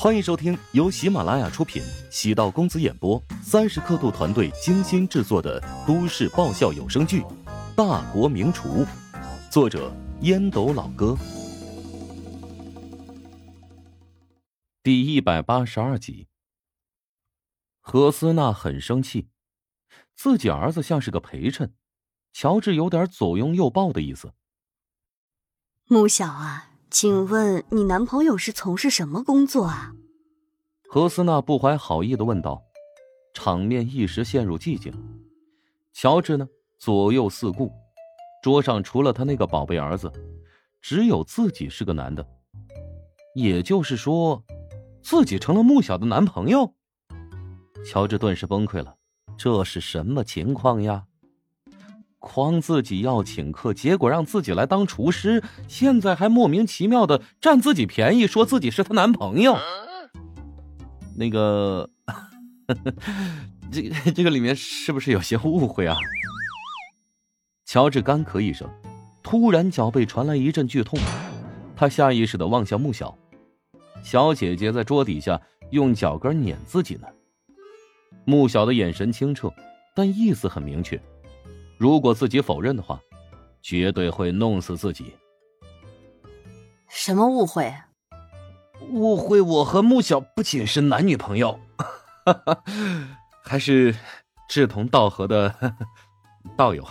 欢迎收听由喜马拉雅出品、喜道公子演播、三十刻度团队精心制作的都市爆笑有声剧《大国名厨》，作者烟斗老哥，第一百八十二集。何斯娜很生气，自己儿子像是个陪衬，乔治有点左拥右抱的意思。穆小啊。请问你男朋友是从事什么工作啊？何斯娜不怀好意的问道。场面一时陷入寂静。乔治呢，左右四顾，桌上除了他那个宝贝儿子，只有自己是个男的。也就是说，自己成了穆小的男朋友。乔治顿时崩溃了，这是什么情况呀？诓自己要请客，结果让自己来当厨师，现在还莫名其妙的占自己便宜，说自己是她男朋友。那个，这这个里面是不是有些误会啊？乔治干咳一声，突然脚背传来一阵剧痛，他下意识的望向穆小，小姐姐在桌底下用脚跟撵自己呢。穆小的眼神清澈，但意思很明确。如果自己否认的话，绝对会弄死自己。什么误会？误会我和穆小不仅是男女朋友，还是志同道合的 道友。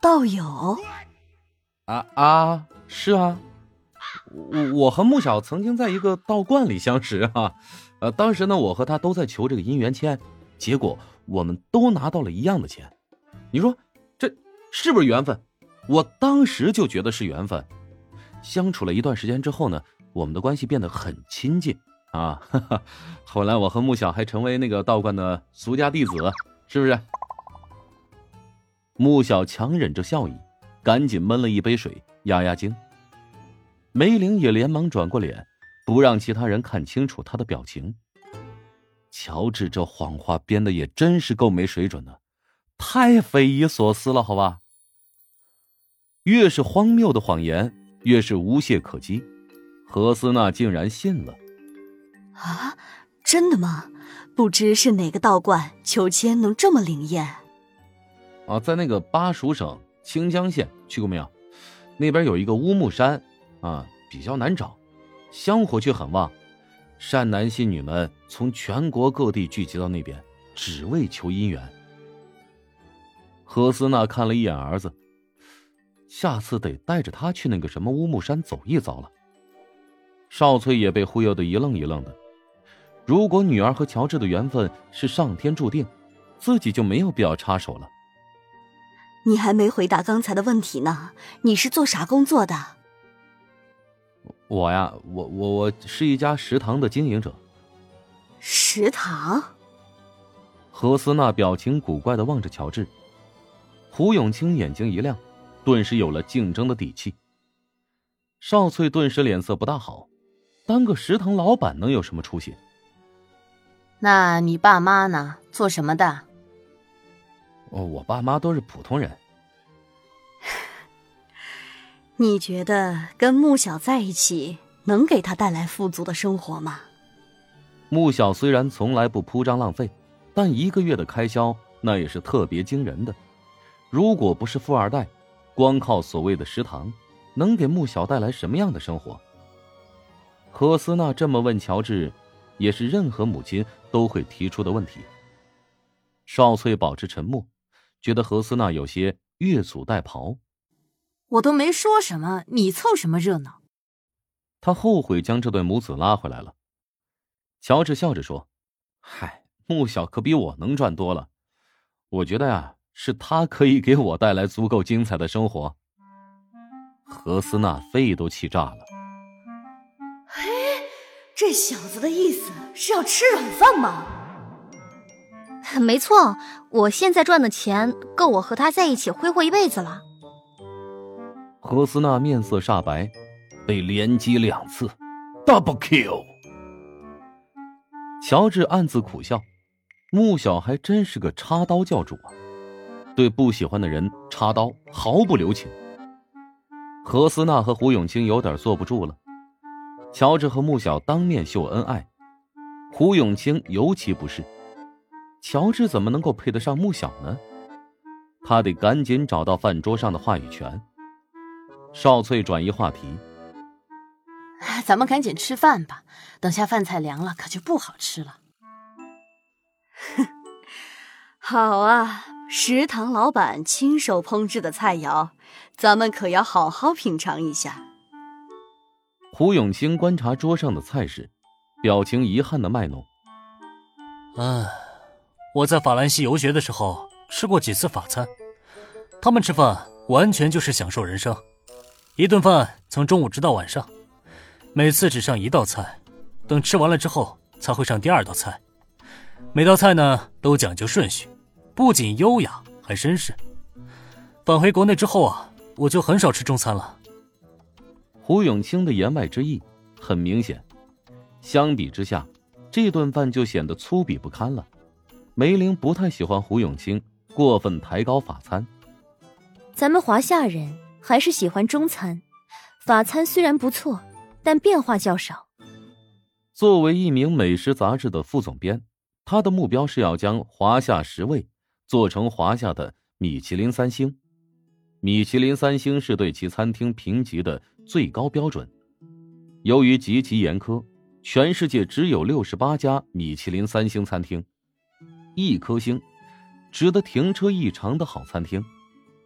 道友？啊啊，是啊，我我和穆小曾经在一个道观里相识 啊。呃，当时呢，我和他都在求这个姻缘签，结果我们都拿到了一样的钱。你说这是不是缘分？我当时就觉得是缘分。相处了一段时间之后呢，我们的关系变得很亲近啊。后来我和穆小还成为那个道观的俗家弟子，是不是？穆小强忍着笑意，赶紧闷了一杯水压压惊。梅玲也连忙转过脸，不让其他人看清楚他的表情。乔治这谎话编的也真是够没水准的。太匪夷所思了，好吧？越是荒谬的谎言，越是无懈可击。何斯娜竟然信了。啊，真的吗？不知是哪个道观，求签能这么灵验？啊，在那个巴蜀省清江县，去过没有？那边有一个乌木山，啊，比较难找，香火却很旺，善男信女们从全国各地聚集到那边，只为求姻缘。何斯娜看了一眼儿子，下次得带着他去那个什么乌木山走一遭了。少翠也被忽悠的一愣一愣的。如果女儿和乔治的缘分是上天注定，自己就没有必要插手了。你还没回答刚才的问题呢，你是做啥工作的？我呀，我我我是一家食堂的经营者。食堂？何斯娜表情古怪的望着乔治。胡永清眼睛一亮，顿时有了竞争的底气。少翠顿时脸色不大好，当个食堂老板能有什么出息？那你爸妈呢？做什么的？哦，我爸妈都是普通人。你觉得跟穆小在一起能给他带来富足的生活吗？穆小虽然从来不铺张浪费，但一个月的开销那也是特别惊人的。如果不是富二代，光靠所谓的食堂，能给穆小带来什么样的生活？何斯娜这么问乔治，也是任何母亲都会提出的问题。少翠保持沉默，觉得何斯娜有些越俎代庖。我都没说什么，你凑什么热闹？他后悔将这对母子拉回来了。乔治笑着说：“嗨，穆小可比我能赚多了。我觉得呀。”是他可以给我带来足够精彩的生活。何斯娜肺都气炸了。嘿，这小子的意思是要吃软饭吗？没错，我现在赚的钱够我和他在一起挥霍一辈子了。何斯娜面色煞白，被连击两次，double kill。乔治暗自苦笑，穆小还真是个插刀教主啊。对不喜欢的人插刀毫不留情。何思娜和胡永清有点坐不住了，乔治和穆小当面秀恩爱，胡永清尤其不是。乔治怎么能够配得上穆小呢？他得赶紧找到饭桌上的话语权。少翠转移话题：“咱们赶紧吃饭吧，等下饭菜凉了可就不好吃了。”哼，好啊，食堂老板亲手烹制的菜肴，咱们可要好好品尝一下。胡永清观察桌上的菜式，表情遗憾的卖弄：“唉，我在法兰西游学的时候吃过几次法餐，他们吃饭完全就是享受人生，一顿饭从中午吃到晚上，每次只上一道菜，等吃完了之后才会上第二道菜，每道菜呢都讲究顺序，不仅优雅还绅士。返回国内之后啊，我就很少吃中餐了。”胡永清的言外之意很明显，相比之下，这顿饭就显得粗鄙不堪了。梅玲不太喜欢胡永清过分抬高法餐。咱们华夏人还是喜欢中餐，法餐虽然不错，但变化较少。作为一名美食杂志的副总编，他的目标是要将华夏十味做成华夏的米其林三星。米其林三星是对其餐厅评级的。最高标准，由于极其严苛，全世界只有六十八家米其林三星餐厅，一颗星，值得停车一长的好餐厅；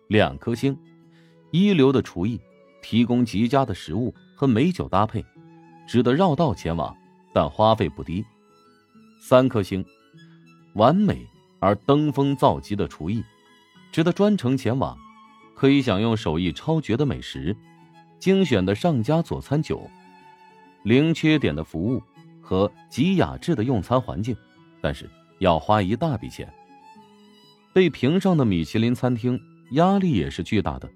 两颗星，一流的厨艺，提供极佳的食物和美酒搭配，值得绕道前往，但花费不低；三颗星，完美而登峰造极的厨艺，值得专程前往，可以享用手艺超绝的美食。精选的上佳佐餐酒，零缺点的服务和极雅致的用餐环境，但是要花一大笔钱。被评上的米其林餐厅压力也是巨大的。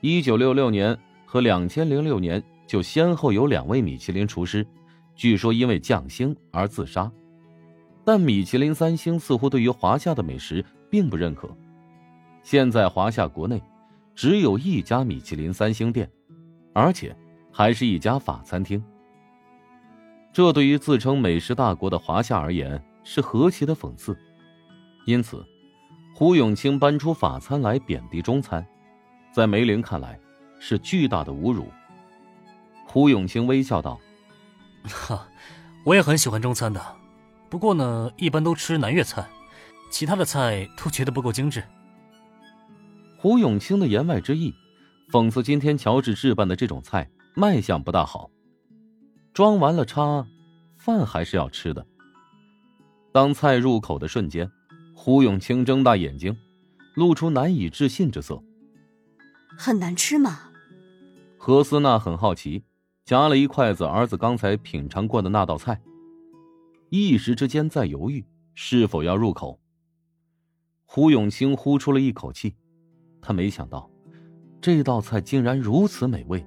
一九六六年和两千零六年就先后有两位米其林厨师，据说因为降薪而自杀。但米其林三星似乎对于华夏的美食并不认可。现在华夏国内。只有一家米其林三星店，而且还是一家法餐厅。这对于自称美食大国的华夏而言是何其的讽刺！因此，胡永清搬出法餐来贬低中餐，在梅玲看来是巨大的侮辱。胡永清微笑道：“哈，我也很喜欢中餐的，不过呢，一般都吃南粤菜，其他的菜都觉得不够精致。”胡永清的言外之意，讽刺今天乔治置办的这种菜卖相不大好。装完了叉，饭还是要吃的。当菜入口的瞬间，胡永清睁大眼睛，露出难以置信之色。很难吃吗？何思娜很好奇，夹了一筷子儿子刚才品尝过的那道菜，一时之间在犹豫是否要入口。胡永清呼出了一口气。他没想到，这道菜竟然如此美味。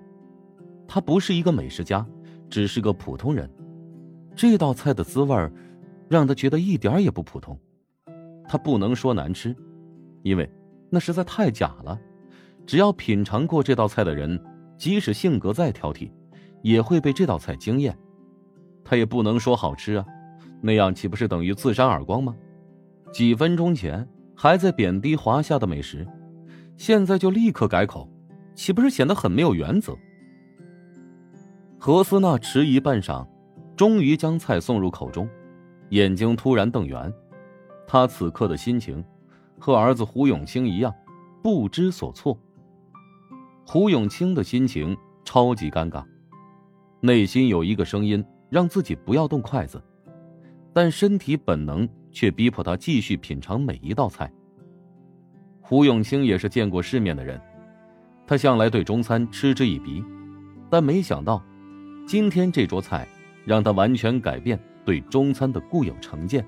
他不是一个美食家，只是个普通人。这道菜的滋味让他觉得一点也不普通。他不能说难吃，因为那实在太假了。只要品尝过这道菜的人，即使性格再挑剔，也会被这道菜惊艳。他也不能说好吃啊，那样岂不是等于自扇耳光吗？几分钟前还在贬低华夏的美食。现在就立刻改口，岂不是显得很没有原则？何思娜迟疑半晌，终于将菜送入口中，眼睛突然瞪圆。她此刻的心情，和儿子胡永清一样，不知所措。胡永清的心情超级尴尬，内心有一个声音让自己不要动筷子，但身体本能却逼迫他继续品尝每一道菜。胡永清也是见过世面的人，他向来对中餐嗤之以鼻，但没想到，今天这桌菜让他完全改变对中餐的固有成见。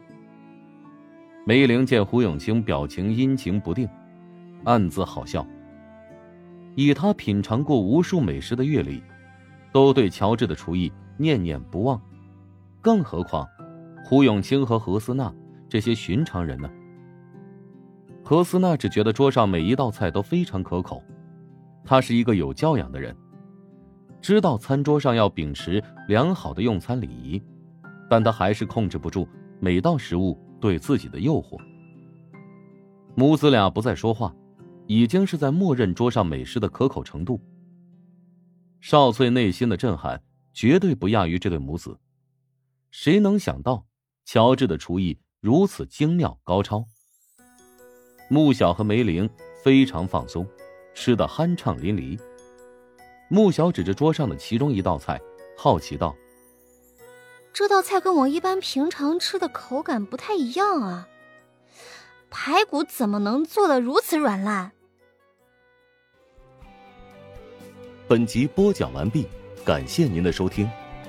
梅玲见胡永清表情阴晴不定，暗自好笑。以他品尝过无数美食的阅历，都对乔治的厨艺念念不忘，更何况胡永清和何思娜这些寻常人呢？何思娜只觉得桌上每一道菜都非常可口，她是一个有教养的人。知道餐桌上要秉持良好的用餐礼仪，但他还是控制不住每道食物对自己的诱惑。母子俩不再说话，已经是在默认桌上美食的可口程度。少翠内心的震撼绝对不亚于这对母子。谁能想到，乔治的厨艺如此精妙高超？穆小和梅玲非常放松，吃得酣畅淋漓。穆小指着桌上的其中一道菜，好奇道：“这道菜跟我一般平常吃的口感不太一样啊，排骨怎么能做的如此软烂？”本集播讲完毕，感谢您的收听。